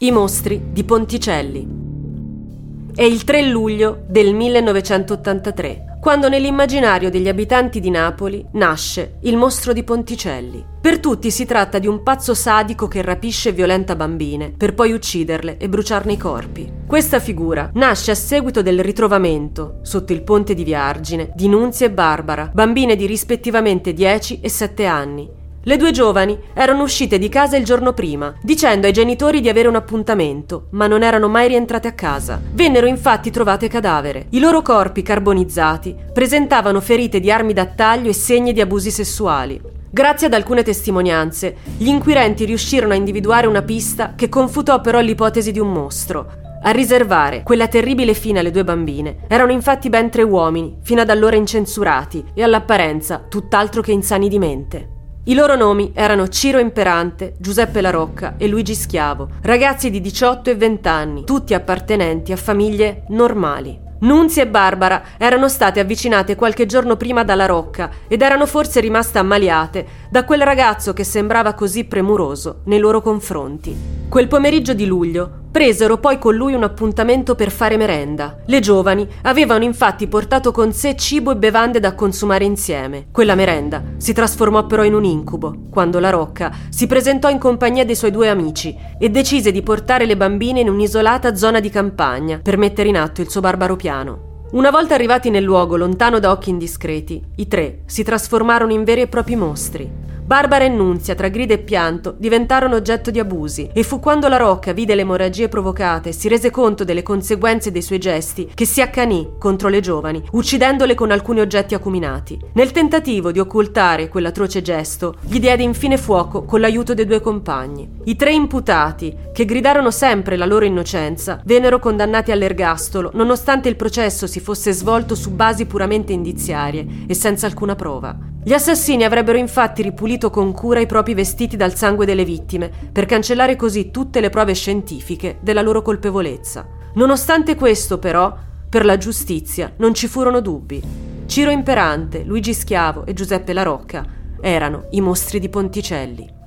I mostri di Ponticelli. È il 3 luglio del 1983, quando nell'immaginario degli abitanti di Napoli nasce il mostro di Ponticelli. Per tutti si tratta di un pazzo sadico che rapisce e violenta bambine, per poi ucciderle e bruciarne i corpi. Questa figura nasce a seguito del ritrovamento, sotto il ponte di Viargine, di Nunzia e Barbara, bambine di rispettivamente 10 e 7 anni, le due giovani erano uscite di casa il giorno prima, dicendo ai genitori di avere un appuntamento, ma non erano mai rientrate a casa. Vennero infatti trovate cadavere. I loro corpi carbonizzati presentavano ferite di armi da taglio e segni di abusi sessuali. Grazie ad alcune testimonianze, gli inquirenti riuscirono a individuare una pista che confutò però l'ipotesi di un mostro. A riservare quella terribile fine alle due bambine erano infatti ben tre uomini, fino ad allora incensurati e all'apparenza tutt'altro che insani di mente. I loro nomi erano Ciro Imperante, Giuseppe La Rocca e Luigi Schiavo, ragazzi di 18 e 20 anni, tutti appartenenti a famiglie normali. Nunzia e Barbara erano state avvicinate qualche giorno prima dalla Rocca ed erano forse rimaste ammaliate da quel ragazzo che sembrava così premuroso nei loro confronti. Quel pomeriggio di luglio presero poi con lui un appuntamento per fare merenda. Le giovani avevano infatti portato con sé cibo e bevande da consumare insieme. Quella merenda si trasformò però in un incubo, quando la Rocca si presentò in compagnia dei suoi due amici e decise di portare le bambine in un'isolata zona di campagna per mettere in atto il suo barbaro piano. Una volta arrivati nel luogo, lontano da occhi indiscreti, i tre si trasformarono in veri e propri mostri. Barbara e Nunzia, tra grida e pianto, diventarono oggetto di abusi e fu quando la Rocca vide le emorragie provocate e si rese conto delle conseguenze dei suoi gesti che si accanì contro le giovani, uccidendole con alcuni oggetti acuminati. Nel tentativo di occultare quell'atroce gesto, gli diede infine fuoco con l'aiuto dei due compagni. I tre imputati, che gridarono sempre la loro innocenza, vennero condannati all'ergastolo nonostante il processo si fosse svolto su basi puramente indiziarie e senza alcuna prova. Gli assassini avrebbero infatti ripulito con cura i propri vestiti dal sangue delle vittime, per cancellare così tutte le prove scientifiche della loro colpevolezza. Nonostante questo, però, per la giustizia non ci furono dubbi. Ciro Imperante, Luigi Schiavo e Giuseppe La Rocca erano i mostri di Ponticelli.